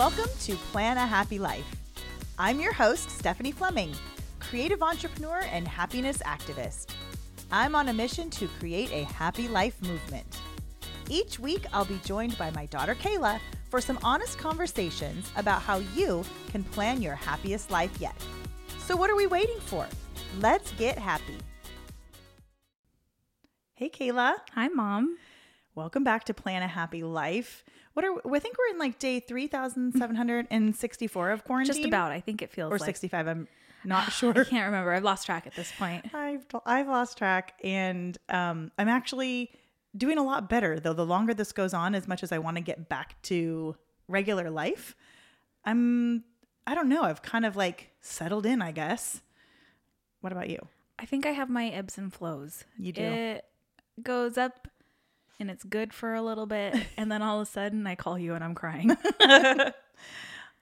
Welcome to Plan a Happy Life. I'm your host, Stephanie Fleming, creative entrepreneur and happiness activist. I'm on a mission to create a happy life movement. Each week, I'll be joined by my daughter Kayla for some honest conversations about how you can plan your happiest life yet. So, what are we waiting for? Let's get happy. Hey, Kayla. Hi, Mom. Welcome back to Plan a Happy Life. What are I think we're in like day 3764 of quarantine. Just about. I think it feels or like 65. I'm not sure. I can't remember. I've lost track at this point. I've I've lost track and um I'm actually doing a lot better though the longer this goes on as much as I want to get back to regular life. I'm I don't know. I've kind of like settled in, I guess. What about you? I think I have my ebbs and flows. You do. It goes up and it's good for a little bit and then all of a sudden I call you and I'm crying.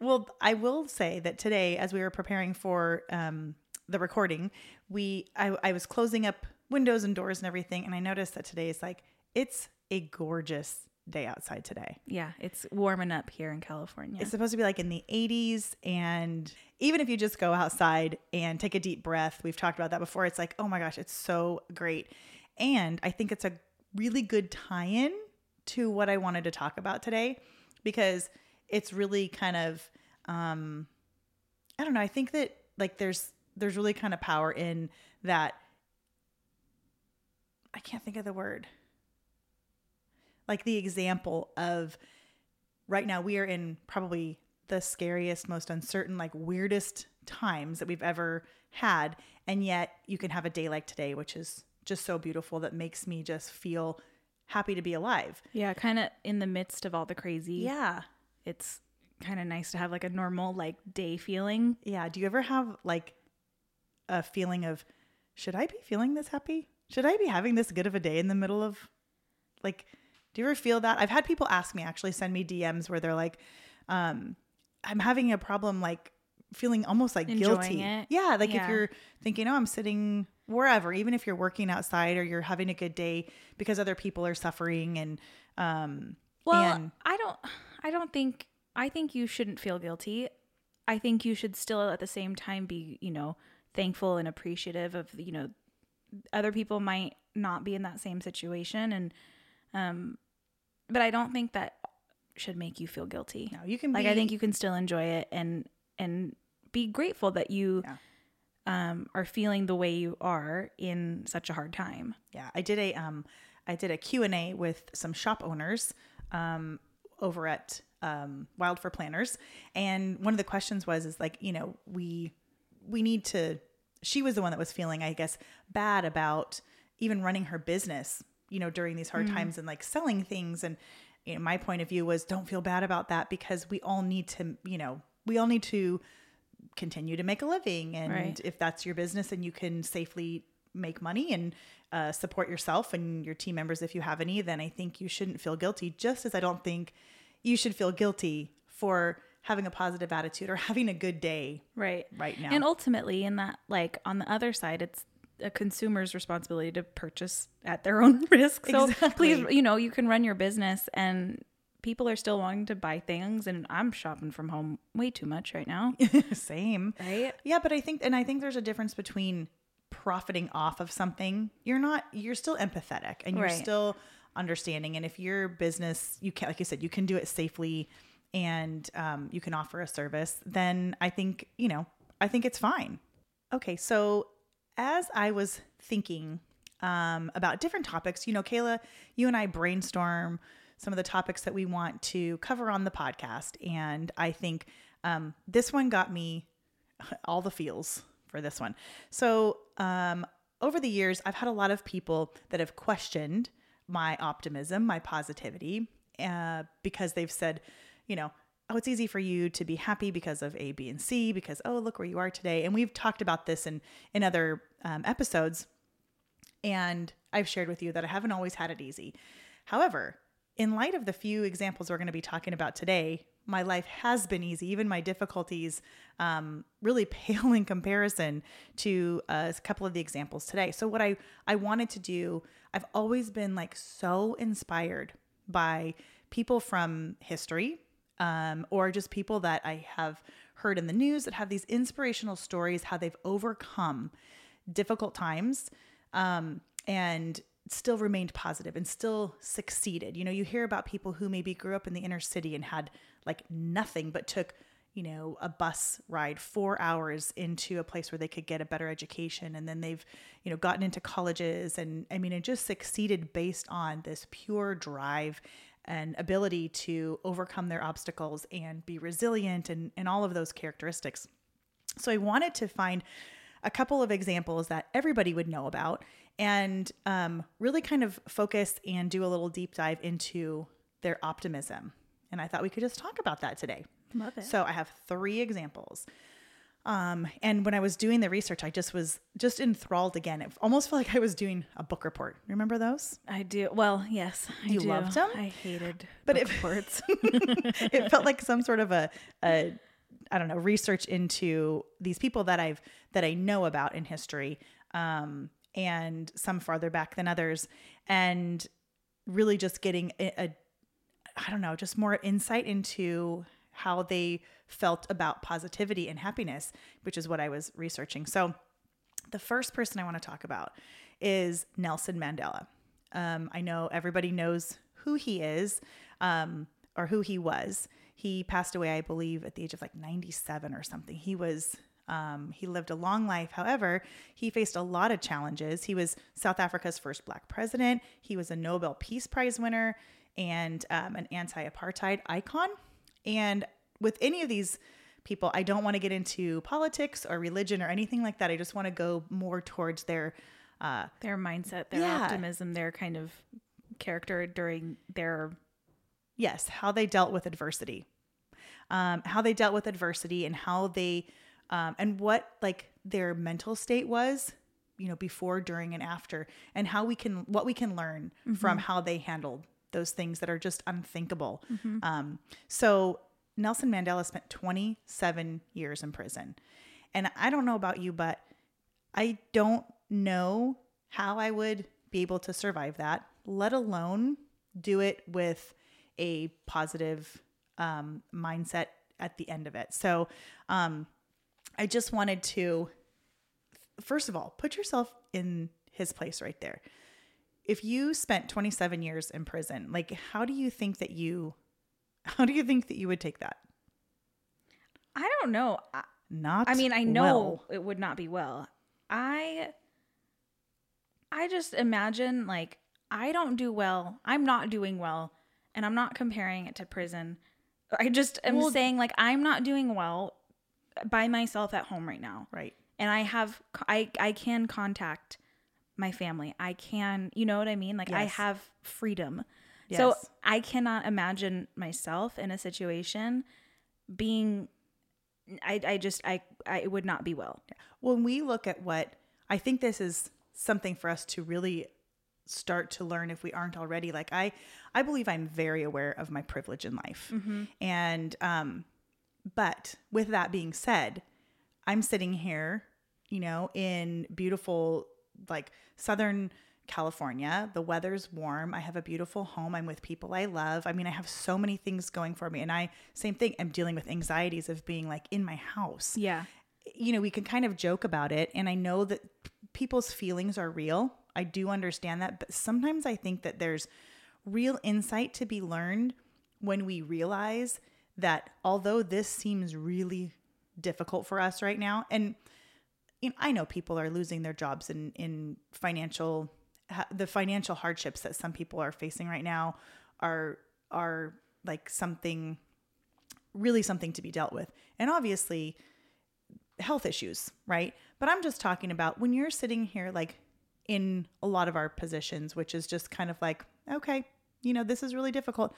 Well, I will say that today, as we were preparing for um, the recording, we I, I was closing up windows and doors and everything, and I noticed that today is like it's a gorgeous day outside today. yeah, it's warming up here in California. It's supposed to be like in the 80s, and even if you just go outside and take a deep breath, we've talked about that before. It's like, oh my gosh, it's so great, and I think it's a really good tie-in to what I wanted to talk about today because it's really kind of um I don't know, I think that like there's there's really kind of power in that I can't think of the word. Like the example of right now we are in probably the scariest, most uncertain, like weirdest times that we've ever had. And yet you can have a day like today, which is just so beautiful that makes me just feel happy to be alive. yeah, kind of in the midst of all the crazy. Yeah. It's kind of nice to have like a normal like day feeling. Yeah. Do you ever have like a feeling of, should I be feeling this happy? Should I be having this good of a day in the middle of like, do you ever feel that? I've had people ask me, actually send me DMs where they're like, um, I'm having a problem like feeling almost like Enjoying guilty. it. Yeah. Like if you're thinking, oh, I'm sitting wherever, even if you're working outside or you're having a good day because other people are suffering and, um, Well, and I don't I don't think I think you shouldn't feel guilty. I think you should still at the same time be, you know, thankful and appreciative of, you know, other people might not be in that same situation and um but I don't think that should make you feel guilty. no, you can Like be, I think you can still enjoy it and and be grateful that you Yeah. Um are feeling the way you are in such a hard time. Yeah, I did a um I did a Q&A with some shop owners um over at um Wild for Planners. And one of the questions was is like, you know, we we need to she was the one that was feeling I guess bad about even running her business, you know, during these hard times and like selling things. And you know, my point of view was don't feel bad about that because we all need to, you know, we all need to continue to make a living and Right. if that's your business and you can safely make money and uh, support yourself and your team members if you have any then i think you shouldn't feel guilty just as i don't think you should feel guilty for having a positive attitude or having a good day Right. right now And ultimately, in that, like on the other side, it's a consumer's responsibility to purchase at their own risk. So Exactly. please, you know, you can run your business and people are still wanting to buy things. And I'm shopping from home way too much right now. same Right. yeah but i think and i think there's a difference between profiting off of something you're not you're still empathetic and you're Right. still understanding and if your business you can like you said you can do it safely and um, you can offer a service then i think you know i think it's fine okay so as i was thinking um, about different topics you know kayla you and i brainstorm some of the topics that we want to cover on the podcast and i think um, this one got me all the feels for this one. So, um, over the years, I've had a lot of people that have questioned my optimism, my positivity, uh, because they've said, you know, oh, it's easy for you to be happy because of A, B, and C, because, oh, look where you are today. And we've talked about this in, in other um, episodes. And I've shared with you that I haven't always had it easy. However, in light of the few examples we're going to be talking about today, my life has been easy. Even my difficulties um, really pale in comparison to uh, a couple of the examples today. So, what I, I wanted to do, I've always been like so inspired by people from history, um, or just people that I have heard in the news that have these inspirational stories, how they've overcome difficult times um, and still remained positive and still succeeded. You know, you hear about people who maybe grew up in the inner city and had like nothing but took you know, a bus ride four hours into a place where they could get a better education. And then they've, you know, gotten into colleges. And I mean, it just succeeded based on this pure drive and ability to overcome their obstacles and be resilient and, and all of those characteristics. So I wanted to find a couple of examples that everybody would know about and um, really kind of focus and do a little deep dive into their optimism. And I thought we could just talk about that today. Love it. So I have three examples. Um, and when I was doing the research, I just was just enthralled again. It almost felt like I was doing a book report. Remember those? I do. Well, yes, I You do. loved 'em? I hated But book it- reports. it felt like some sort of a, a I don't know research into these people that I've that I know about in history, um, and some farther back than others, and really just getting a, a I don't know just more insight into how they felt about positivity and happiness, which is what I was researching. So the first person I want to talk about is Nelson Mandela. Um, I know everybody knows who he is um, or who he was. He passed away, I believe, at the age of like 97 or something. He was. Um, he lived a long life. However, he faced a lot of challenges. He was South Africa's first black president. He was a Nobel Peace Prize winner and um, an anti apartheid icon. And with any of these people, I don't want to get into politics or religion or anything like that. I just want to go more towards their uh, their mindset, their Yeah. optimism, their kind of character during their yes, how they dealt with adversity, um, how they dealt with adversity, and how they um, and what like their mental state was, you know, before, during, and after, and how we can what we can learn from how they handled those things that are just unthinkable. Um, so Nelson Mandela spent 27 years in prison, and I don't know about you, but I don't know how I would be able to survive that, let alone do it with a positive um, mindset at the end of it. So um, I just wanted to, first of all, put yourself in his place right there. If you spent 27 years in prison, like how do you think that you, how do you think that you would take that? I don't know. I, Not. I mean, I know well. it would not be well. I I just imagine like I don't do well. I'm not doing well, and I'm not comparing it to prison. I just am Well- saying like I'm not doing well by myself at home right now. Right. And I have I I can contact my family. I can, you know what I mean? Like I have freedom. So I cannot imagine myself in a situation being I I just I I it would not be well. when we look at what I think this is something for us to really start to learn if we aren't already like I I believe I'm very aware of my privilege in life. And um but with that being said, I'm sitting here, you know, in beautiful like southern California. The weather's warm. I have a beautiful home. I'm with people I love. I mean, I have so many things going for me and I same thing, I'm dealing with anxieties of being like in my house Yeah. you know, we can kind of joke about it. And I know that people's feelings are real. I do understand that. But sometimes I think that there's real insight to be learned when we realize that although this seems really difficult for us right now, and you know, I know people are losing their jobs in, in financial, the financial hardships that some people are facing right now are, are like something, really something to be dealt with. And obviously, health issues, right? But I'm just talking about when you're sitting here, like in a lot of our positions, which is just kind of like, okay, you know, this is really difficult.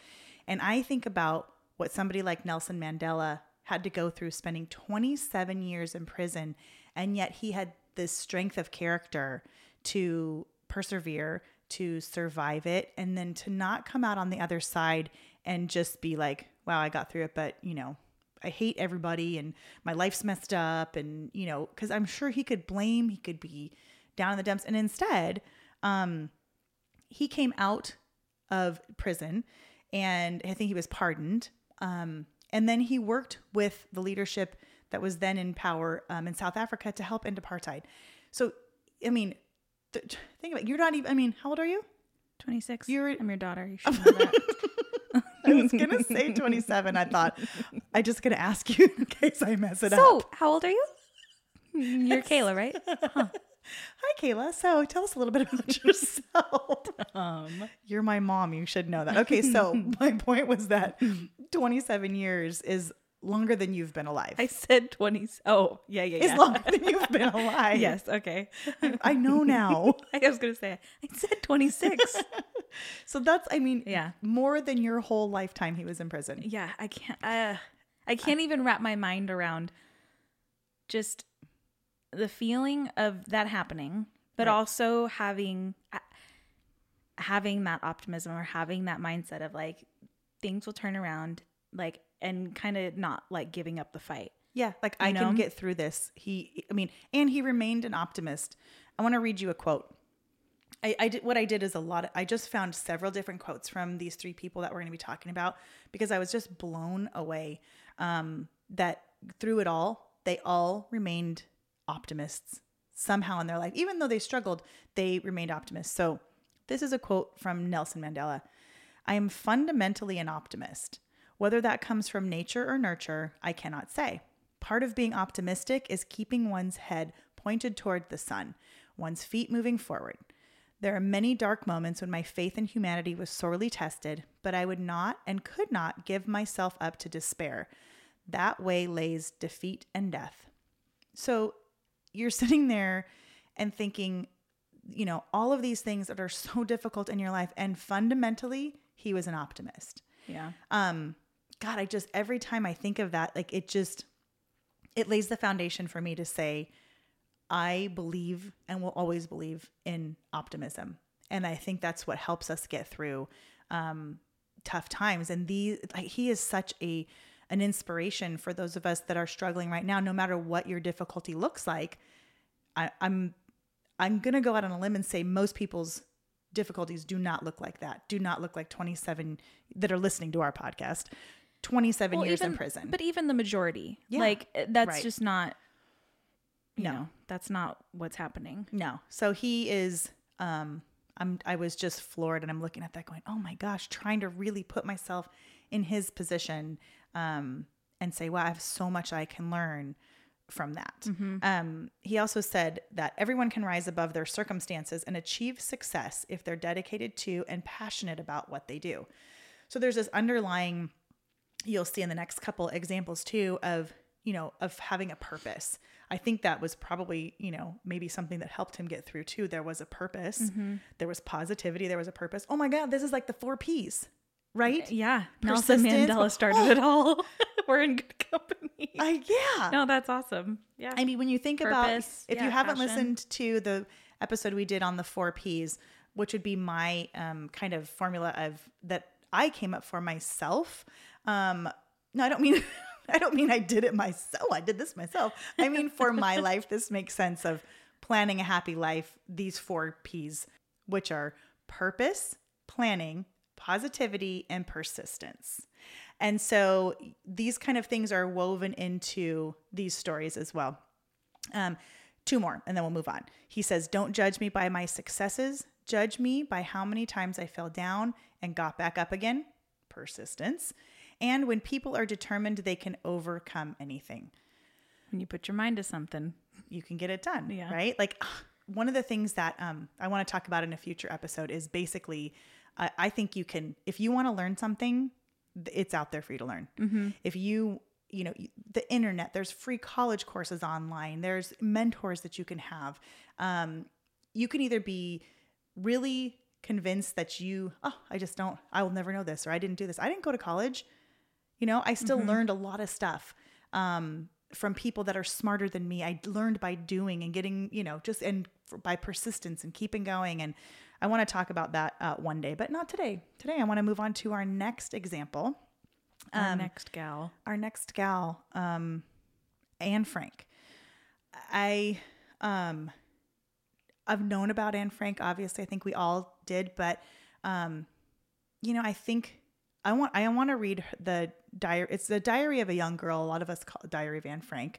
And I think about what somebody like Nelson Mandela had to go through spending 27 years in prison, and yet he had this strength of character to persevere, to survive it, and then to not come out on the other side and just be like, wow, I got through it, but you know, I hate everybody and my life's messed up and you know because I'm sure he could blame he could be down in the dumps and instead um he came out of prison and I think he was pardoned Um, and then he worked with the leadership that was then in power um, in South Africa to help end apartheid. So, I mean, th- think about it. You're not even, I mean, how old are you? 26. You're- I'm your daughter. You should know that. I was going to say 27. I thought, I just going to ask you in case I mess it so, up. So, how old are you? You're Kayla, right? Hi, Kayla. So tell us a little bit about yourself. Um, You're my mom. You should know that. Okay. So my point was that 27 years is longer than you've been alive. I said 20. Oh, yeah, yeah, It's longer than you've been alive. yes, okay. I know now. I was going to say, I said 26. So that's, I mean, Yeah. more than your whole lifetime he was in prison. yeah, I can't, uh, I can't even wrap my mind around just the feeling of that happening, but Right. also having, uh, having that optimism or having that mindset of like, things will turn around, like, and kind of not like giving up the fight. Yeah, like I You can get through this. He, I mean, and he remained an optimist. I want to read you a quote. I, I did what I did is a lot. Of, I just found several different quotes from these three people that we're going to be talking about because I was just blown away um, that through it all, they all remained optimists somehow in their life, even though they struggled. They remained optimists. So this is a quote from Nelson Mandela. I am fundamentally an optimist. Whether that comes from nature or nurture, I cannot say. Part of being optimistic is keeping one's head pointed toward the sun, one's feet moving forward. There are many dark moments when my faith in humanity was sorely tested, but I would not and could not give myself up to despair. That way lays defeat and death. So you're sitting there and thinking, you know, all of these things that are so difficult in your life, and fundamentally, he was an optimist. Yeah. um god i just every time i think of that like it just it lays the foundation for me to say i believe and will always believe in optimism. And i think that's what helps us get through um tough times. And these like he is such a an inspiration for those of us that are struggling right now no matter what your difficulty looks like. I, i'm i'm gonna go out on a limb and say most people's difficulties do not look like that do not look like 27 that are listening to our podcast 27 Well, years in prison But even the majority, Yeah. like uh, that's Right. just not. You No. know, that's not what's happening. No. So he is um I'm I was just floored and I'm looking at that going, "Oh my gosh, trying to really put myself in his position um and say, "Wow, I have so much I can learn from that." Um he also said that everyone can rise above their circumstances and achieve success if they're dedicated to and passionate about what they do. So there's this underlying you'll see in the next couple examples too of you know of having a purpose. I think that was probably you know maybe something that helped him get through too. There was a purpose. There was positivity. There was a purpose. Oh my god this is like the four p's right? Yeah, Nelson Mandela started it all. We're in good company. I, yeah no, that's awesome. Yeah, I mean, when you think Purpose, about if yeah, you haven't passion. listened to the episode we did on the four P's, which would be my um, kind of formula of that I came up for myself. Um, no, I don't mean I don't mean I did it myself. I did this myself. I mean for my life, this makes sense of planning a happy life. These four P's, which are purpose, planning, positivity, and persistence. And so these kind of things are woven into these stories as well. Um, two more, and then we'll move on. He says, Don't judge me by my successes. Judge me by how many times I fell down and got back up again. Persistence. And when people are determined they can overcome anything, when you put your mind to something. you can get it done. Yeah. Right. Like one of the things that um, I want to talk about in a future episode is basically, uh, I think you can, if you want to learn something, th- it's out there for you to learn. If you, you know, the internet, there's free college courses online, there's mentors that you can have. Um, you can either be really convinced that you, oh, I just don't, I will never know this, or I didn't do this. I didn't go to college. You know, I still learned a lot of stuff um, from people that are smarter than me. I learned by doing and getting, you know, just and by persistence and keeping going. And I want to talk about that uh, one day, but not today. Today, I want to move on to our next example. Our next gal. Our next gal, um, Anne Frank. I, um, I've known about Anne Frank. Obviously, I think we all did, but, um, you know, I think I want I want to read the diary. It's the diary of a young girl. A lot of us call it Diary of Anne Frank,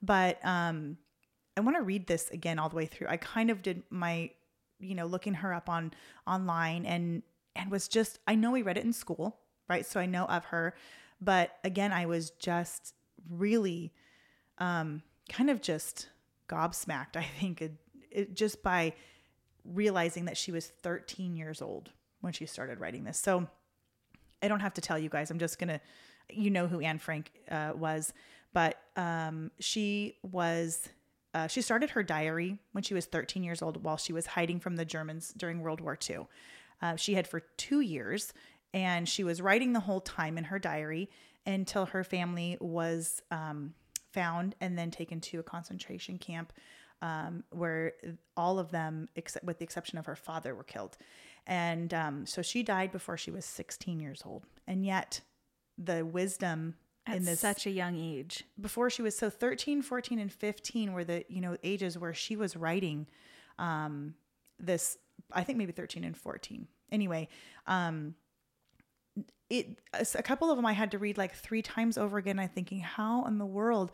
but um, I want to read this again all the way through. I kind of did my, you know, looking her up on online and and was just I know we read it in school, right? So I know of her, but again, I was just really, um, kind of just gobsmacked. I think it, it just by realizing that she was 13 years old when she started writing this. So I don't have to tell you guys. I'm just gonna, you know who Anne Frank uh, was, but um, she was. Uh, she started her diary when she was 13 years old while she was hiding from the Germans during World War II. Uh, she had for two years, and she was writing the whole time in her diary until her family was um, found and then taken to a concentration camp um, where all of them, except with the exception of her father, were killed. And um, so she died before she was 16 years old. And yet, the wisdom At in this such a young age. before she was so 13 14 and 15 were the you know ages where she was writing um this i think maybe 13 and 14 anyway um it a couple of them i had to read like three times over again i'm thinking how in the world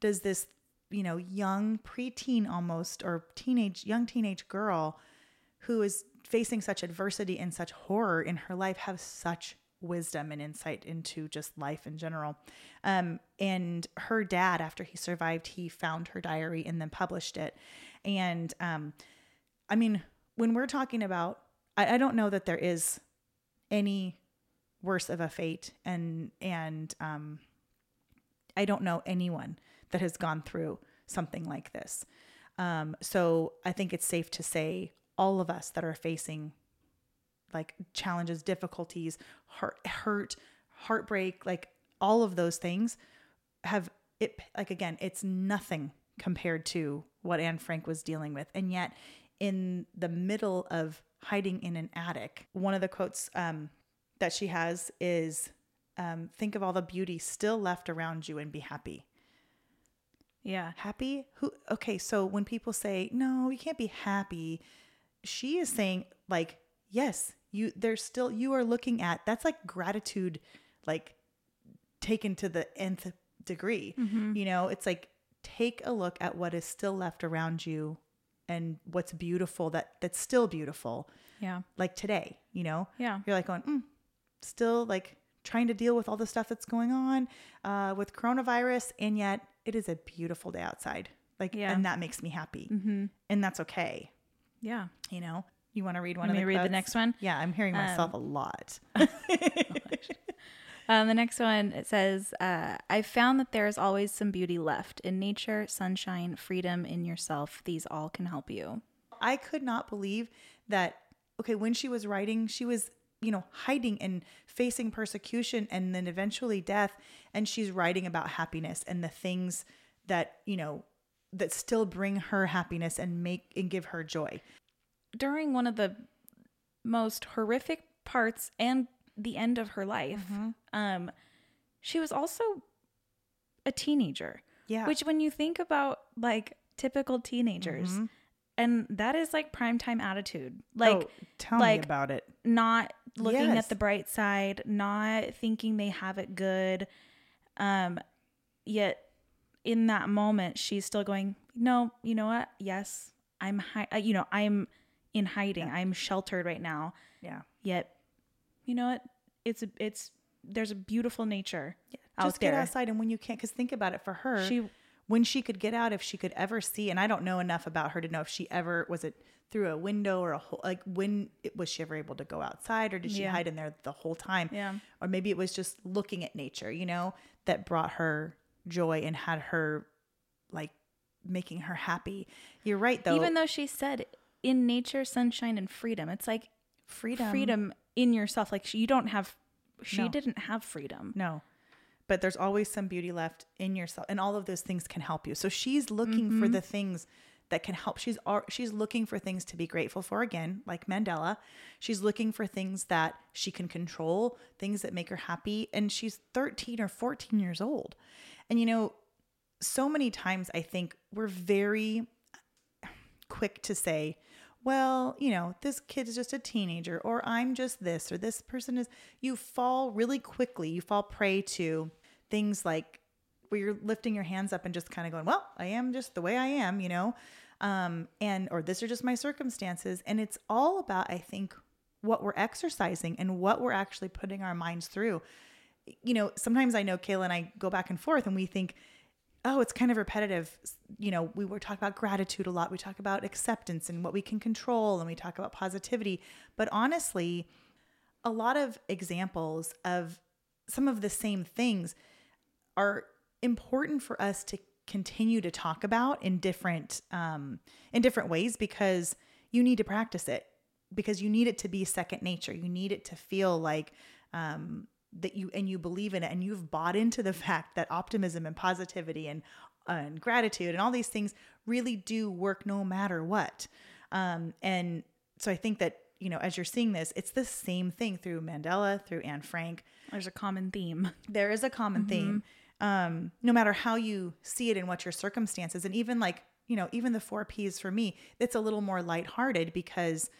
does this you know young preteen almost or teenage young teenage girl who is facing such adversity and such horror in her life have such wisdom and insight into just life in general. Um, and her dad, after he survived, he found her diary and then published it. And um, I mean, when we're talking about, I, I don't know that there is any worse of a fate, and and um, I don't know anyone that has gone through something like this. Um, so I think it's safe to say all of us that are facing like challenges, difficulties, hurt, hurt, heartbreak, like all of those things have it like again, it's nothing compared to what Anne Frank was dealing with. And yet in the middle of hiding in an attic, one of the quotes um, that she has is um, think of all the beauty still left around you and be happy. Yeah. Happy? Who okay, so when people say, "No, you can't be happy," she is saying like, "Yes, you there's still you are looking at that's like gratitude like taken to the nth degree. You know, it's like take a look at what is still left around you and what's beautiful that that's still beautiful Yeah. like today, you know? Yeah. You're like going, mm, still like trying to deal with all the stuff that's going on uh, with coronavirus, and yet it is a beautiful day outside. Like, Yeah. and that makes me happy, mm-hmm. and that's okay. Yeah. You know, you want to read one of me read the next one? Yeah, I'm hearing myself a lot. Um, the next one it says, uh, "I've found that there is always some beauty left in nature, sunshine, freedom in yourself. These all can help you." I could not believe that. Okay, when she was writing, she was, you know, hiding and facing persecution and then eventually death. And she's writing about happiness and the things that, you know, that still bring her happiness and make and give her joy. During one of the most horrific parts and the end of her life, Mm-hmm. um, she was also a teenager. Yeah. Which, when you think about like typical teenagers, Mm-hmm. and that is like primetime attitude, like oh, tell like, me about it. not looking Yes. at the bright side, not thinking they have it good. Um, yet in that moment, she's still going, no, you know what? Yes, I'm, hi- uh, you know, I'm in hiding. I'm sheltered right now. Yeah. Yet, you know what? It's, a, it's, there's a beautiful nature out Just get outside and when you can't, because think about it for her. She- when she could get out, if she could ever see, and I don't know enough about her to know if she ever was it through a window or a hole. Like when it, was she ever able to go outside, or did she Yeah. hide in there the whole time? Yeah. Or maybe it was just looking at nature, you know, that brought her joy and had her like making her happy. You're right, though. Even though she said in nature, sunshine and freedom, it's like freedom, freedom in yourself. Like she, you don't have, she No. didn't have freedom. No. But there's always some beauty left in yourself and all of those things can help you. So she's looking for mm-hmm. the things that can help. She's she's looking for things to be grateful for again, like Mandela. She's looking for things that she can control, things that make her happy and she's 13 or 14 years old. And you know, so many times I think we're very quick to say, well, you know, this kid is just a teenager, or I'm just this, or this person is, you fall really quickly. You fall prey to things like where you're lifting your hands up and just kind of going, well, I am just the way I am, you know, um, and, or this are just my circumstances. And it's all about, I think, what we're exercising and what we're actually putting our minds through. You know, sometimes I know Kayla and I go back and forth and we think, oh, it's kind of repetitive. You know, we were talking about gratitude a lot. We talk about acceptance and what we can control, and we talk about positivity. But honestly, a lot of examples of some of the same things are important for us to continue to talk about in different um, in different ways because you need to practice it because you need it to be second nature. You need it to feel like um, that you and you believe in it and you've bought into the fact that optimism and positivity and and gratitude and all these things really do work no matter what. Um, and so I think that you know as you're seeing this, it's the same thing through Mandela, through Anne Frank. There's a common theme. There is a common theme. Um, no matter how you see it and what your circumstances, and even like you know, even the four P's for me, it's a little more lighthearted because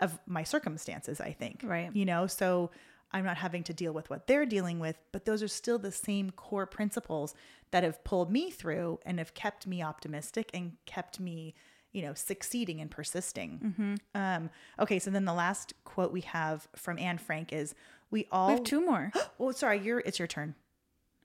of my circumstances. I think, Right. You know, so I'm not having to deal with what they're dealing with, but those are still the same core principles that have pulled me through and have kept me optimistic and kept me, you know, succeeding and persisting. Um, okay, so then the last quote we have from Anne Frank is, "We all." We have two more. oh, sorry, you're. It's your turn.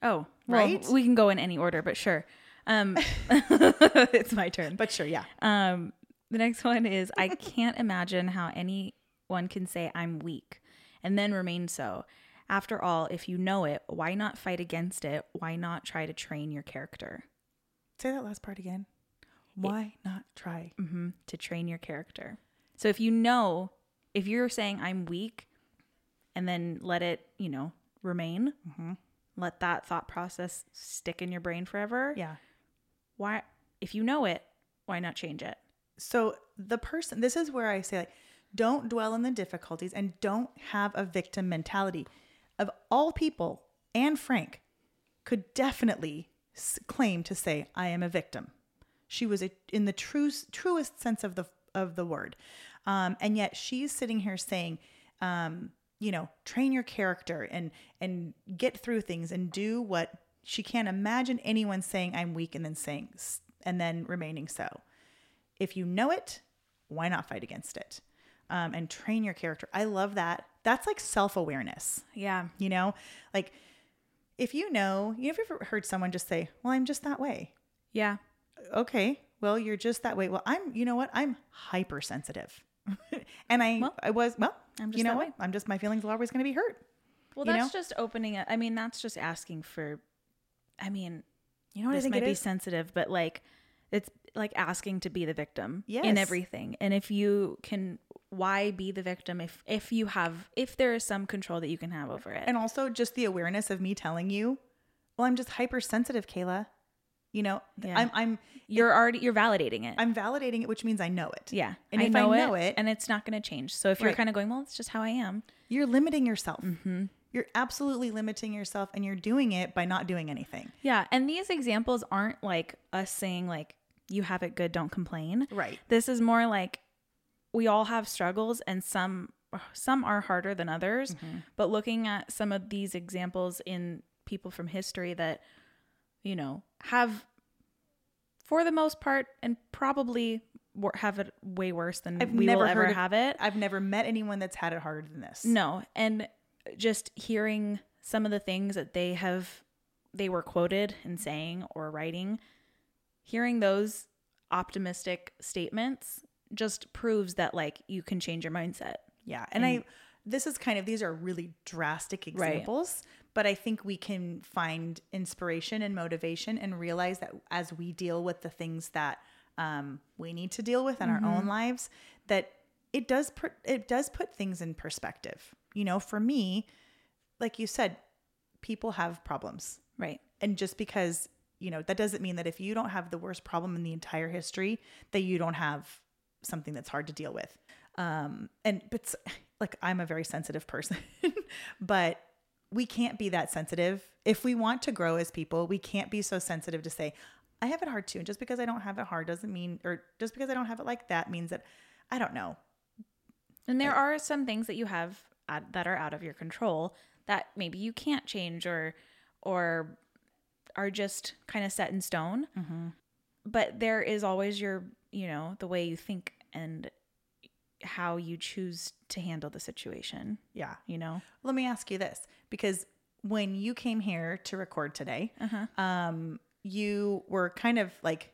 Oh, well, Right? We can go in any order, but sure. Um, it's my turn. But sure, yeah. Um, the next one is I can't imagine how anyone can say I'm weak and then remain so. After all, if you know it, why not fight against it? Why not try to train your character? Say that last part again. Why not try? hmm To train your character. So if you know, if you're saying I'm weak and then let it, you know, remain, let that thought process stick in your brain forever. Yeah. Why, if you know it, why not change it? So the person, this is where I say, like, don't dwell in the difficulties and don't have a victim mentality. Of all people, Anne Frank could definitely claim to say, "I am a victim." She was a, in the true, truest sense of the of the word, um, and yet she's sitting here saying, um, you know, train your character and and get through things and do what she can't imagine anyone saying, "I'm weak," and then saying, and then remaining so if you know it, why not fight against it? Um, and train your character. I love that. That's like self awareness, Yeah. you know? Like if you know, you have ever heard someone just say, Well, I'm just that way? Yeah. Okay, well, you're just that way. Well, I'm, you know what? I'm hypersensitive. and I, Well, I was, well, I'm just you know what? way. I'm just, my feelings are always going to be hurt. Well, that's know? just opening it. I mean, that's just asking for, I mean, You know what I think might it be is? sensitive, but like, it's like asking to be the victim Yes. in everything. And if you can, why be the victim if if you have if there is some control that you can have over it? And also just the awareness of me telling you, well, I'm just hypersensitive, Kayla. You know, Yeah. I'm, I'm, you're already you're validating it. I'm validating it, which means I know it. yeah, And I if know I know it, it- and it's not going to change. So if you're kind of going, well, it's just how I am. You're limiting yourself. Mm-hmm. You're absolutely limiting yourself, and you're doing it by not doing anything. Yeah, and these examples aren't like us saying like you have it good, don't complain. Right. This is more like we all have struggles and some some are harder than others, mm-hmm. but looking at some of these examples in people from history that you know have for the most part and probably have it way worse than I've we never will ever of- have it. I've never met anyone that's had it harder than this. No, and just hearing some of the things that they have they were quoted in saying or writing, hearing those optimistic statements just proves that like you can change your mindset. Yeah. And, I, this is kind of, these are really drastic Right. examples, but I think we can find inspiration and motivation and realize that as we deal with the things that um, we need to deal with in our own lives, that it does put, it does put things in perspective. You know, for me, like you said, people have problems. Right. and just because you know that doesn't mean that if you don't have the worst problem in the entire history that you don't have something that's hard to deal with um and but like i'm a very sensitive person but we can't be that sensitive if we want to grow as people we can't be so sensitive to say i have it hard too and just because i don't have it hard doesn't mean or just because i don't have it like that means that I don't know. And there are some things that you have that are out of your control that maybe you can't change or or are just kind of set in stone. But there is always your, you know, the way you think and how you choose to handle the situation, Yeah. you know. Let me ask you this because when you came here to record today, Uh-huh. um, you were kind of like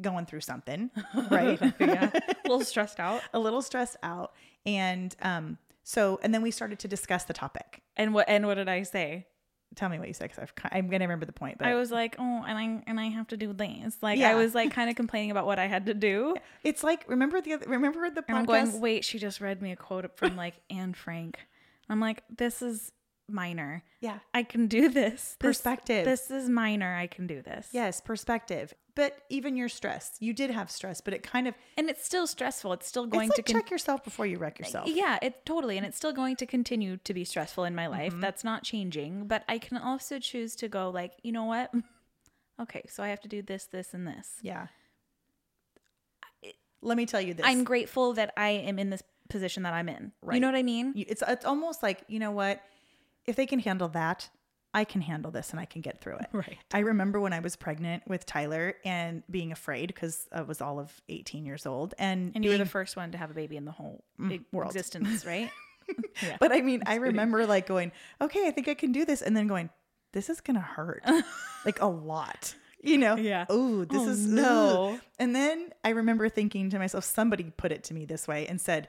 going through something, right? yeah. A little stressed out. a little stressed out. And um, so, and then we started to discuss the topic. And what and what did I say? Tell me what you said because I'm going to remember the point. But I was like, "Oh, and I and I have to do this." Like Yeah. I was like kind of complaining about what I had to do. it's like, remember the other, remember the podcast? And I'm going, wait, she just read me a quote from like Anne Frank. I'm like, this is minor. yeah. I can do this. This- Perspective. This, is minor. I can do this. Yes, perspective. But even your stress, you did have stress, but it kind of And it's still stressful. It's still going it's to like con- check yourself before you wreck yourself. Yeah, it totally. And it's still going to continue to be stressful in my life. Mm-hmm. That's not changing. But I can also choose to go like, you know what? Okay, so I have to do this, this, and this. Yeah. Let me tell you this. I'm grateful that I am in this position that I'm in. right You know what I mean? It's it's almost like you know what if they can handle that i can handle this and i can get through it Right. i remember when i was pregnant with tyler and being afraid because i was all of 18 years old and, And you were the first one to have a baby in the whole mm, e- world. existence, right? yeah. but i mean i remember like going okay i think i can do this and then going this is gonna hurt like a lot you know Yeah. oh this Oh, is no. no and then i remember thinking to myself somebody put it to me this way and said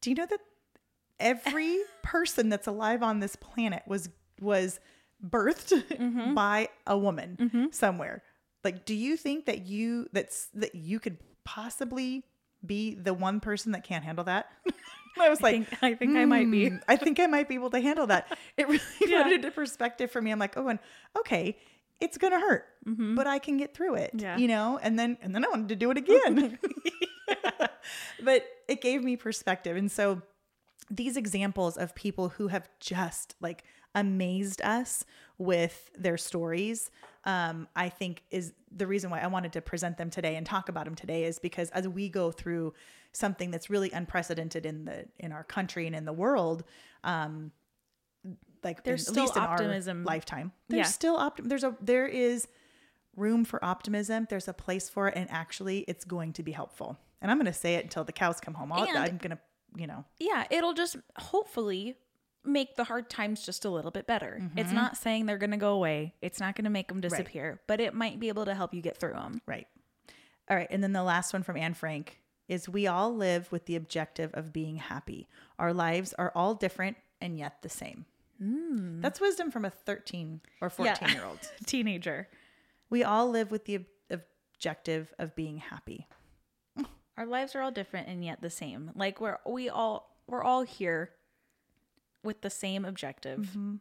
do you know that every person that's alive on this planet was was birthed Mm-hmm. by a woman somewhere like do you think that you that's that you could possibly be the one person that can't handle that i was I like think, I think I might be. "Hmm, I think I might be able to handle that. It really Yeah. put it into perspective for me. I'm like, oh, and okay, it's gonna hurt, but I can get through it. Mm-hmm. Yeah. You know, and then and then I wanted to do it again. but it gave me perspective. And so these examples of people who have just like amazed us with their stories um, i think is the reason why i wanted to present them today and talk about them today is because as we go through something that's really unprecedented in the in our country and in the world um, like There's in, still at least in optimism. our lifetime there's Yeah. still optim there's a there is room for optimism there's a place for it and actually it's going to be helpful and i'm going to say it until the cows come home I'll, And- i'm going to you know Yeah, it'll just hopefully make the hard times just a little bit better. Mm-hmm. It's not saying they're going to go away. It's not going to make them disappear, but it might be able to help you get through them. Right. All right. And then the last one from Anne Frank is we all live with the objective of being happy. Our lives are all different and yet the same. That's wisdom from a 13 or 14 year old. Teenager. We all live with the ob- objective of being happy. Our lives are all different and yet the same. Like we're we all we're all here with the same objective. Mm-hmm.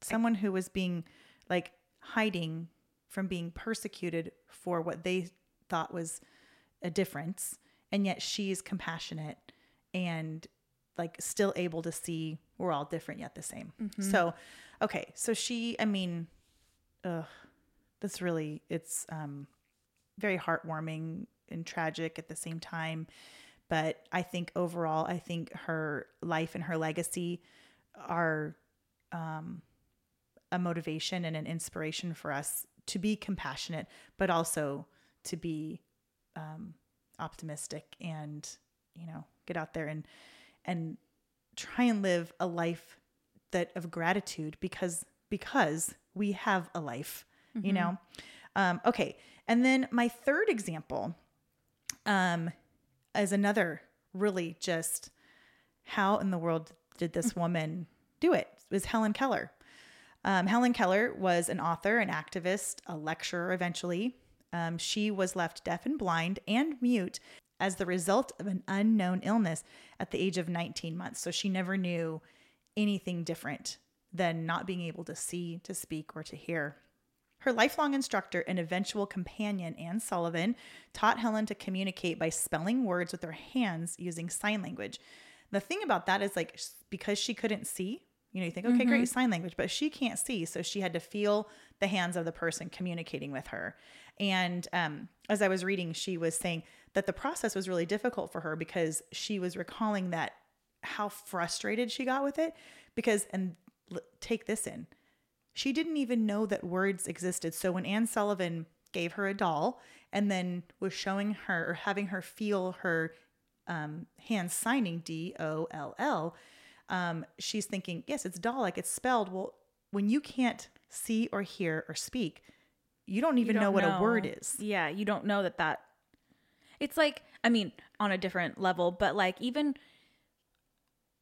Someone who was being like hiding from being persecuted for what they thought was a difference. And yet she's compassionate and like still able to see we're all different yet the same. So, okay. So she, I mean, ugh, that's really, it's um, very heartwarming and tragic at the same time. But I think overall, I think her life and her legacy are um, a motivation and an inspiration for us to be compassionate, but also to be um, optimistic and you know get out there and and try and live a life that of gratitude because because we have a life you know? Um, okay and then my third example um, is another really just how in the world did this woman do it? It was Helen Keller. Um, Helen Keller was an author, an activist, a lecturer eventually. Um, she was left deaf and blind and mute as the result of an unknown illness at the age of 19 months. So she never knew anything different than not being able to see, to speak, or to hear. Her lifelong instructor and eventual companion, Anne Sullivan, taught Helen to communicate by spelling words with her hands using sign language. The thing about that is, like, because she couldn't see, You know, you think, okay, great, sign language, but she can't see. So she had to feel the hands of the person communicating with her. And um, as I was reading, she was saying that the process was really difficult for her because she was recalling that how frustrated she got with it. Because, and l- take this in, she didn't even know that words existed. So when Anne Sullivan gave her a doll and then was showing her or having her feel her um, hands signing D O L L, um, she's thinking, yes, it's doll, like it's spelled. Well, when you can't see or hear or speak, you don't even You know don't what a word is. Yeah, you don't know that that. It's like I mean, on a different level, but like even.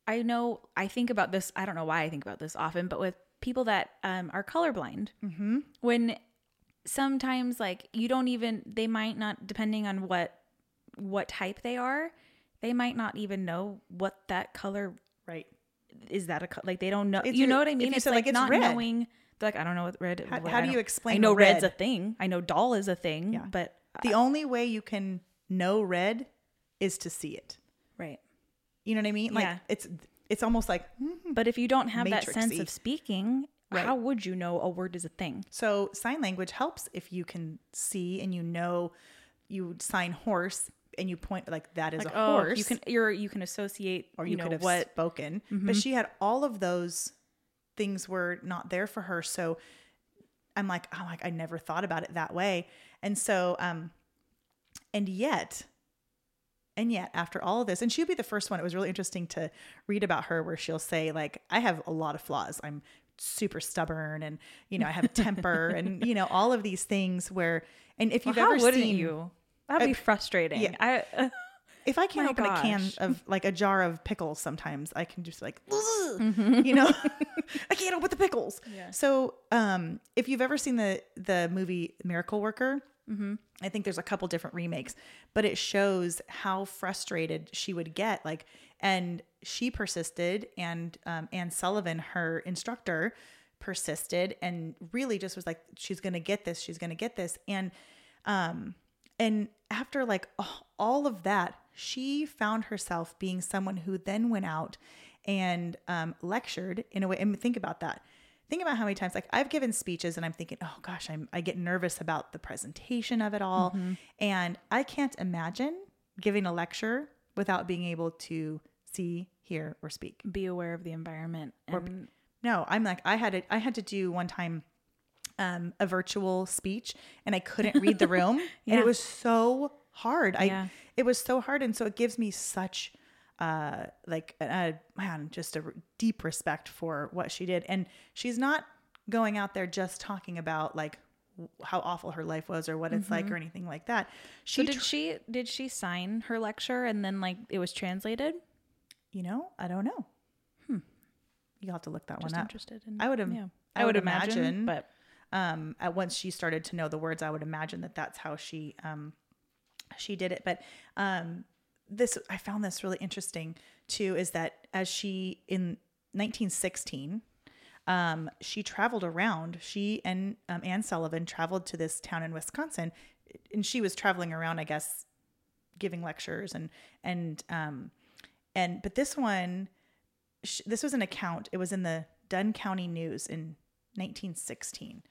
I know I think about this. I don't know why I think about this often, but with people that um, are colorblind, mm-hmm. when sometimes like you don't even they might not depending on what what type they are, they might not even know what that color Right. is that a co- like they don't know It's you know what I mean? It's like, like, it's not red. knowing. They're like I don't know what red. How- what- how do you explain I know red? red's a thing. I know doll is a thing. Yeah. but The only way you can know red is to see it. right. You know what I mean? Like Yeah. it's it's almost like hmm. But if you don't have that sense of speaking, Right. how would you know a word is a thing? So sign language helps if you can see and you know you sign horse and you point like that is Like a oh, horse you can you're you can associate or you, you, know could have what spoken. Mm-hmm. But she had all of those things were not there for her. So I'm like, oh, like I never thought about it that way. And so um and yet and yet after all of this and she'll be the first one it was really interesting to read about her where she'll say like i have a lot of flaws i'm super stubborn and you know i have a temper and you know all of these things where and if you've how ever seen you? That'd be frustrating. yeah. I uh, if i can't open a can of like a jar of pickles sometimes i can just like Mm-hmm. you know i can't open the pickles Yeah. so um if you've ever seen the the movie miracle worker Mm-hmm. I think there's a couple different remakes, but it shows how frustrated she would get. Like, and she persisted, and um, Anne Sullivan, her instructor, persisted, and really just was like, "She's gonna get this. She's gonna get this." And, um, and after like all of that, she found herself being someone who then went out and um, lectured in a way. And think about that think about how many times like I've given speeches and I'm thinking, oh gosh, I'm I get nervous about the presentation of it all. And I can't imagine giving a lecture without being able to see, hear, or speak. be aware of the environment. And No, I'm like I had to I had to do one time um a virtual speech and I couldn't read the room. And it was so hard. I Yeah. it was so hard. And so it gives me such uh like a, a man just a deep respect for what she did and she's not going out there just talking about like how awful her life was or what it's like or anything like that she Mm-hmm. so did tr- she did she sign her lecture and then like it was translated? you know i don't know hmm you'll have to look that Just one up interested in. I would have. yeah. I would imagine, but um at once she started to know the words i would imagine that that's how she um she did it but um this i found this really interesting too is that as she in 1916 um she traveled around. She and um, anne sullivan traveled to this town in wisconsin and she was traveling around i guess giving lectures and and um and but this one sh- this was an account. It was in the dunn county news in 1916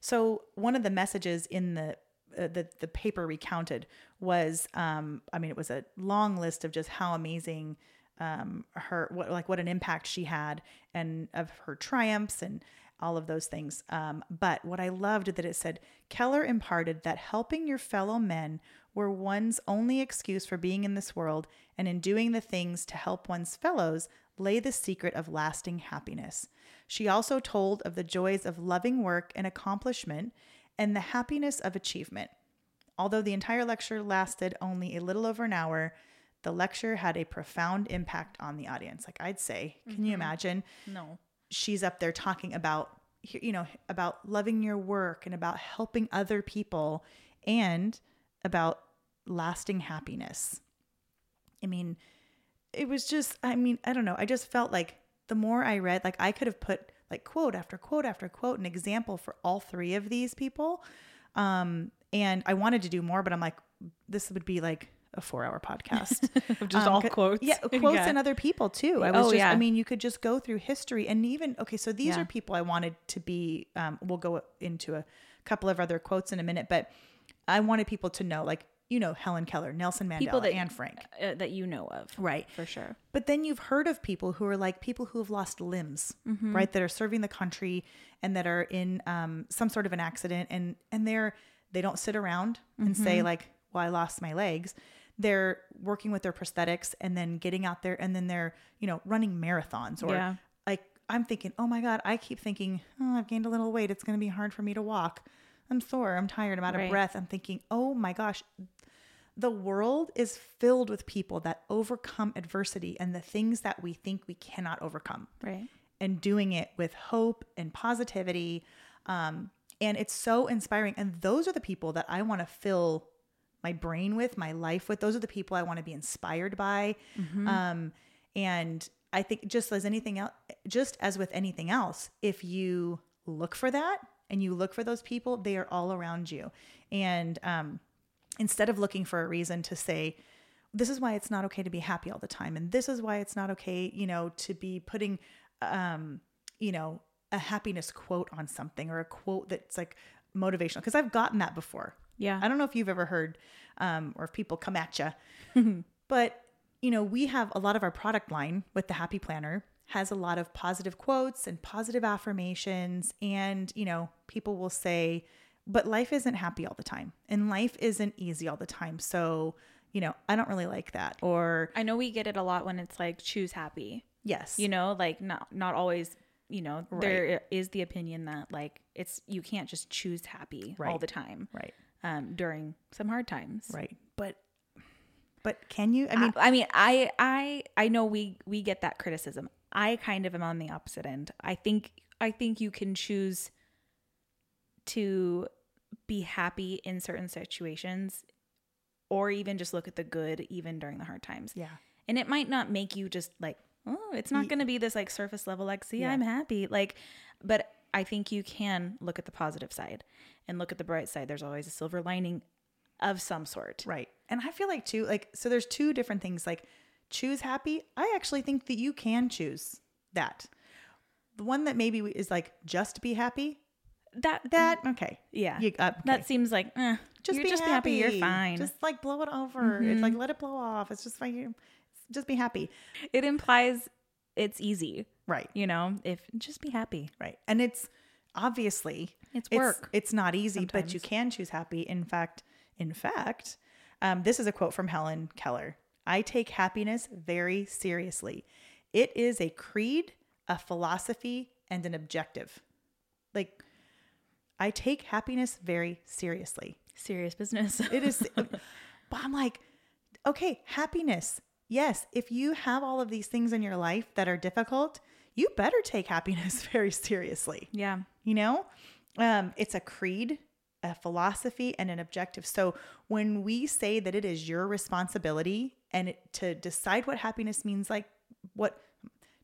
so one of the messages in the uh, the the paper recounted was um I mean it was a long list of just how amazing um her what like what an impact she had and of her triumphs and all of those things um but what I loved that it said Keller imparted that helping your fellow men were one's only excuse for being in this world and in doing the things to help one's fellows lay the secret of lasting happiness. She also told of the joys of loving work and accomplishment and the happiness of achievement. Although the entire lecture lasted only a little over an hour, the lecture had a profound impact on the audience. Like I'd say, can you mm-hmm. imagine? no. She's up there talking about, you know, about loving your work and about helping other people and about lasting happiness. I mean, it was just, I mean, I don't know. I just felt like the more I read, like I could have put like quote after quote after quote, an example for all three of these people. Um, and I wanted to do more, but I'm like, this would be like a four hour podcast. Just Um, all quotes. Yeah, quotes Yeah. and other people too. I was Oh, just, yeah. I mean, you could just go through history and even, okay, so these Yeah. are people I wanted to be, um, we'll go into a couple of other quotes in a minute, but I wanted people to know, like, you know, Helen Keller, Nelson Mandela, People that- Anne Frank. uh, that you know of. Right. For sure. But then you've heard of people who are like people who have lost limbs, Mm-hmm. right? That are serving the country and that are in um, some sort of an accident, and and they're they don't sit around and say Mm-hmm. like, "Well, I lost my legs." They're working with their prosthetics and then getting out there, and then they're you know running marathons or Yeah. like I'm thinking, "Oh my god!" I keep thinking, "Oh, I've gained a little weight. It's going to be hard for me to walk. I'm sore. I'm tired. I'm out of breath." I'm thinking, "Oh my gosh." the world is filled with people that overcome adversity and the things that we think we cannot overcome Right. and doing it with hope and positivity um, and it's so inspiring and those are the people that i want to fill my brain with my life with those are the people i want to be inspired by um, and i think just as anything else just as with anything else if you look for that and you look for those people they are all around you. And um, instead of looking for a reason to say this is why it's not okay to be happy all the time and this is why it's not okay you know to be putting um you know a happiness quote on something or a quote that's like motivational because i've gotten that before. Yeah. i don't know if you've ever heard um or if people come at you but you know we have a lot of our product line with the happy planner has a lot of positive quotes and positive affirmations and you know people will say but life isn't happy all the time and life isn't easy all the time so you know i don't really like that or I know we get it a lot when it's like choose happy. yes You know, like not not always. You know, there is the opinion that like it's you can't just choose happy all the time. right Um, during some hard times. right but but can you i I mean mean, I, mean, I, I, I know we we get that criticism. I kind of am on the opposite end. I think, I think you can choose to be happy in certain situations, or even just look at the good, even during the hard times. yeah And it might not make you just like, oh, it's not going to be this like surface level, like, see, Yeah. I'm happy. Like, but I think you can look at the positive side and look at the bright side. There's always a silver lining of some sort. Right. And I feel like too, like, so there's two different things. Like, choose happy. I actually think that you can choose that. The one that maybe is like just be happy. That, That okay. yeah. You uh, okay. That seems like, eh, just be just happy. be happy. You're fine. Just like blow it over. It's like let it blow off. It's just like you. Just be happy. it implies it's easy, Right. you know. If just be happy, Right. And it's obviously it's it's, work. It's not easy, but you can choose happy. In fact, in fact, um, this is a quote from Helen Keller. I take happiness very seriously. It is a creed, a philosophy, and an objective. Like, I take happiness very seriously. Serious business. It is, but I'm like, okay, happiness. Yes, if you have all of these things in your life that are difficult, you better take happiness very seriously yeah. you know um, it's a creed a philosophy and an objective so when we say that it is your responsibility and it, to decide what happiness means like what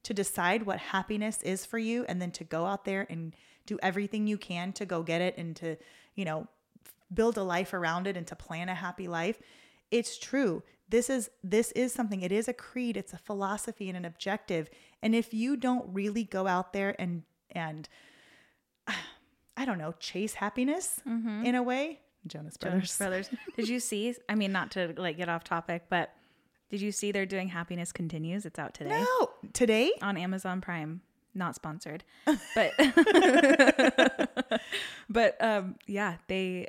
to decide what happiness is for you and then to go out there and do everything you can to go get it and to you know build a life around it and to plan a happy life. It's true. This is this is something. It is a creed. It's a philosophy and an objective. And if you don't really go out there and and i don't know chase happiness mm-hmm. in a way jonas brothers. Jonas Brothers. Did you see? I mean, not to like get off topic, but did you see they're doing Happiness Continues? It's out today no today on Amazon Prime. Not sponsored, but but um, yeah, they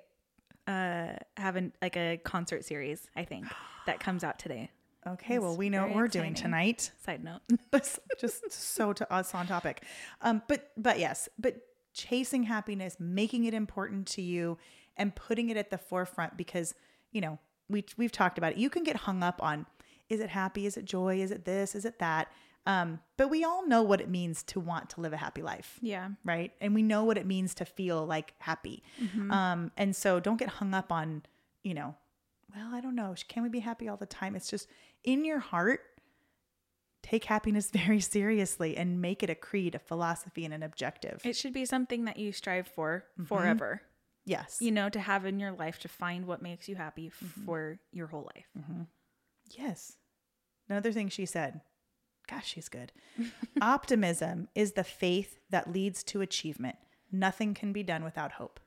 uh have an like a concert series. I think that comes out today. okay well we know what we're doing tonight Side note. just so to us on topic um but but yes but chasing happiness making it important to you and putting it at the forefront because you know we we've talked about it you can get hung up on is it happy is it joy is it this is it that um but we all know what it means to want to live a happy life Yeah. right and we know what it means to feel like happy um and so don't get hung up on you know well i don't know can we be happy all the time it's just in your heart take happiness very seriously and make it a creed a philosophy and an objective It should be something that you strive for forever. Yes. you know, to have in your life to find what makes you happy Mm-hmm. for your whole life. Yes. Another thing she said, gosh, she's good. Optimism is the faith that leads to achievement. Nothing can be done without hope.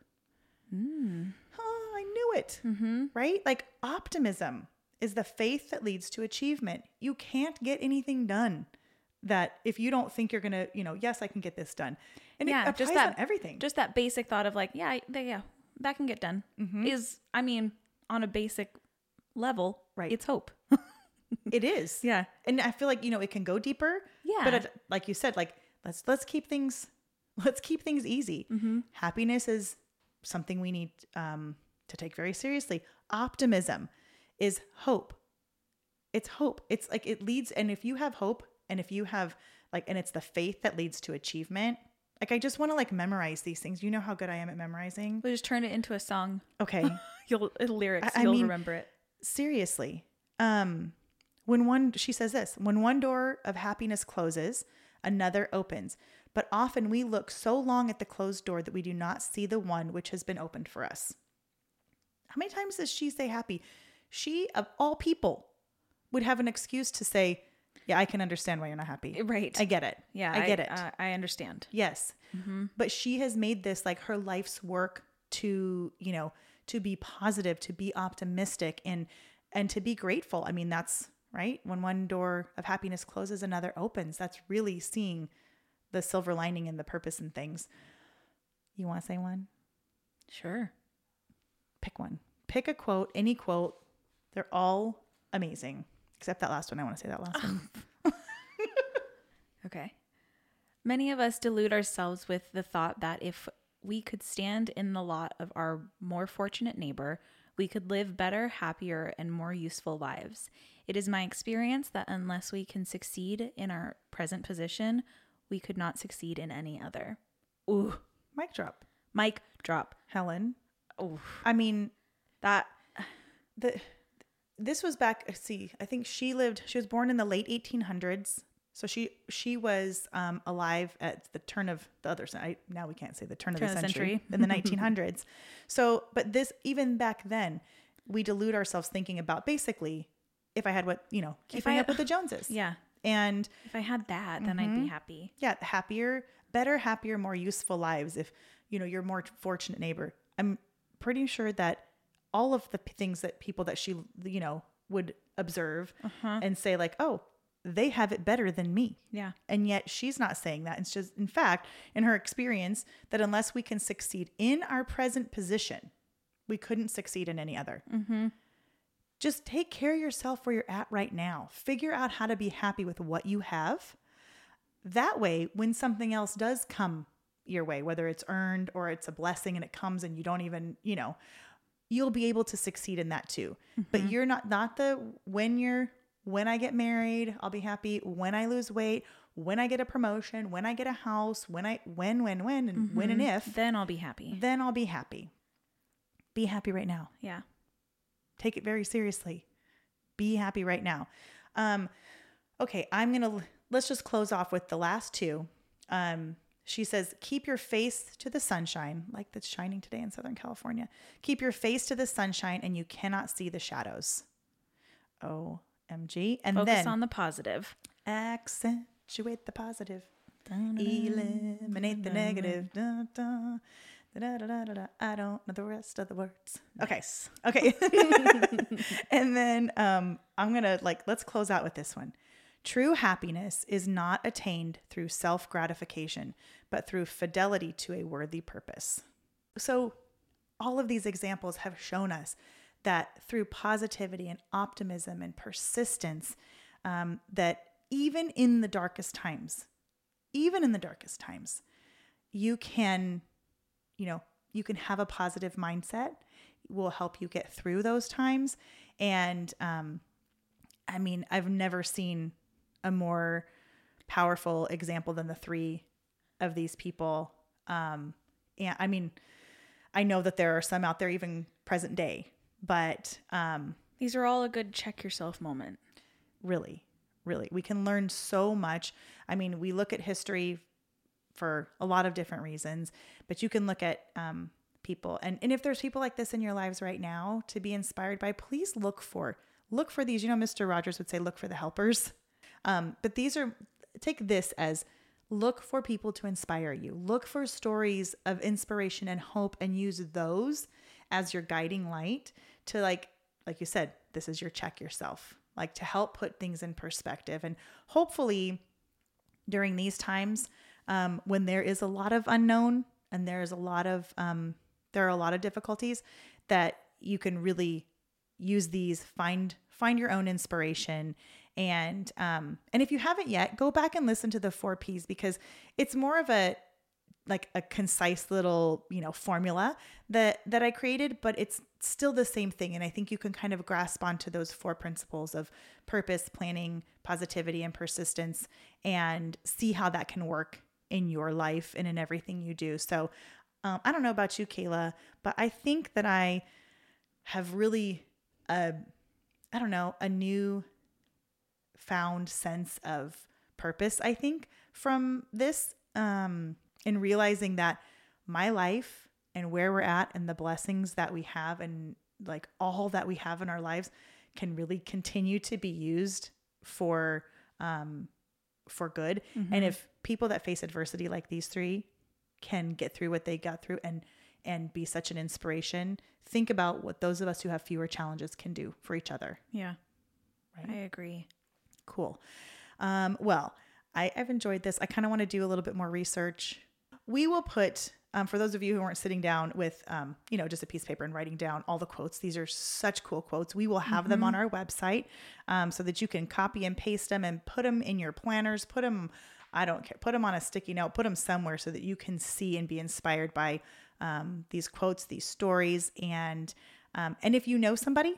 Mm. Oh, I knew it. Mm-hmm. Right? Like optimism is the faith that leads to achievement. You can't get anything done that if you don't think you're going to, you know, yes, I can get this done. And Yeah, just that- everything. Just that basic thought of like, yeah, they, yeah, that can get done Mm-hmm. is, I mean, on a basic level, Right. It's hope. it is. yeah. and I feel like you know it can go deeper. Yeah. But it, like you said, like let's let's keep things let's keep things easy. Mm-hmm. Happiness is something we need um, to take very seriously. Optimism is hope. It's hope. It's like it leads, and if you have hope, and if you have like, and it's the faith that leads to achievement. Like I just want to like memorize these things. You know how good I am at memorizing. We'll just turn it into a song. Okay. You'll it'll lyrics. I- I you'll mean- remember it. seriously um when one she says this when one door of happiness closes another opens but often we look so long at the closed door that we do not see the one which has been opened for us how many times does she say happy she of all people would have an excuse to say yeah i can understand why you're not happy Right. i get it Yeah, i get it Uh, I understand. Yes. But she has made this like her life's work to, you know, to be positive, to be optimistic and and to be grateful. I mean, that's right. When one door of happiness closes, another opens. That's really seeing the silver lining and the purpose in things. You want to say one? Sure. Pick one. Pick a quote, any quote. They're all amazing. Except that last one. I want to say that last one. Okay. Many of us delude ourselves with the thought that if we could stand in the lot of our more fortunate neighbor, we could live better, happier, and more useful lives. It is my experience that unless we can succeed in our present position, we could not succeed in any other. Ooh, Mic drop. mic drop. Helen. Ooh, I mean, that the this was back see i think she lived she was born in the late 1800s so she she was um, alive at the turn of the other side now we can't say the turn, Turn of the century, century. in the 1900s so but this even back then we delude ourselves thinking about basically if i had what you know keeping I- up with the joneses yeah. and If I had that, then I'd be happy. yeah happier better happier more useful lives if you know your more fortunate neighbor i'm pretty sure that all of the p- things that people that she you know would observe and say like oh they have it better than me. Yeah. and yet she's not saying that. It's just in fact in her experience that unless we can succeed in our present position we couldn't succeed in any other. Mm-hmm. just take care of yourself where you're at right now. Figure out how to be happy with what you have. That way when something else does come your way whether it's earned or it's a blessing and it comes and you don't even you know you'll be able to succeed in that too. But you're not not the when you're when i get married i'll be happy. When i lose weight when i get a promotion when i get a house when i when when when and when and if Then I'll be happy. then i'll be happy. Be happy right now. Yeah. take it very seriously. Be happy right now. Um okay i'm gonna let's just close off with the last two. Um she says keep your face to the sunshine. Like that's shining today in southern california. Keep your face to the sunshine and you cannot see the shadows omg and Focus then on the positive. accentuate the positive. Eliminate the negative. Da, da, da, i don't know the rest of the words okay okay and then um i'm gonna like let's close out with this one true happiness is not attained through self-gratification but through fidelity to a worthy purpose so all of these examples have shown us that through positivity and optimism and persistence um, that even in the darkest times even in the darkest times you can you know you can have a positive mindset will help you get through those times. And um, i mean i've never seen a more powerful example than the three of these people. Um, and i mean i know that there are some out there even present day but um, These are all a good check yourself moment. really really we can learn so much i mean we look at history for a lot of different reasons but you can look at um, people. And and if there's people like this in your lives right now to be inspired by, please look for look for these. You know, Mr. Rogers would say, look for the helpers. Um, but these are take this as look for people to inspire you. Look for stories of inspiration and hope and use those as your guiding light to like like you said, this is your check yourself. Like to help put things in perspective and hopefully during these times um, when there is a lot of unknown and there's a lot of um, there are a lot of difficulties that you can really use these find find your own inspiration and um and if you haven't yet go back and listen to the four p's because it's more of a like a concise little you know formula that that i created but it's still the same thing. And i think you can kind of grasp onto those four principles of purpose planning positivity and persistence and see how that can work in your life and in everything you do. So um, i don't know about you kayla but i think that i have really uh, i don't know a new found sense of purpose i think from this. Um in realizing that my life and where we're at and the blessings that we have and like all that we have in our lives can really continue to be used for um for good Mm-hmm. and if people that face adversity like these three can get through what they got through and and be such an inspiration think about what those of us who have fewer challenges can do for each other Yeah. Right. I agree. Cool. Um, well, I, I've enjoyed this. I kind of want to do a little bit more research. We will put, um, for those of you who weren't sitting down with, um, you know, just a piece of paper and writing down all the quotes, these are such cool quotes. We will have them on our website um, so that you can copy and paste them and put them in your planners, put them, I don't care, put them on a sticky note, put them somewhere so that you can see and be inspired by um, these quotes, these stories. And, um, and if you know somebody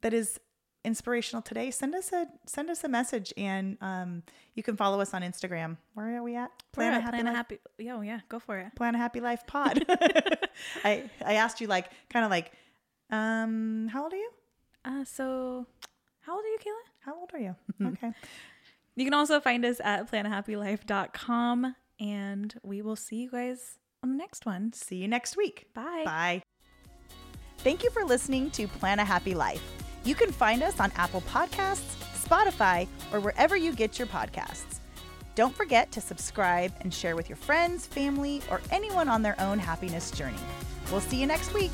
that is inspirational today send us a send us a message and um you can follow us on instagram where are we at Plan a Happy plan a Life- happy. Yeah, yeah. Go for it. plan a happy life pod i i asked you like kind of like um how old are you Uh, so, how old are you, Kayla? how old are you okay You can also find us at planhappylife.com and we will see you guys on the next one. see you next week Bye. Bye. Thank you for listening to Plan a Happy Life. You can find us on Apple Podcasts, Spotify, or wherever you get your podcasts. Don't forget to subscribe and share with your friends, family, or anyone on their own happiness journey. We'll see you next week.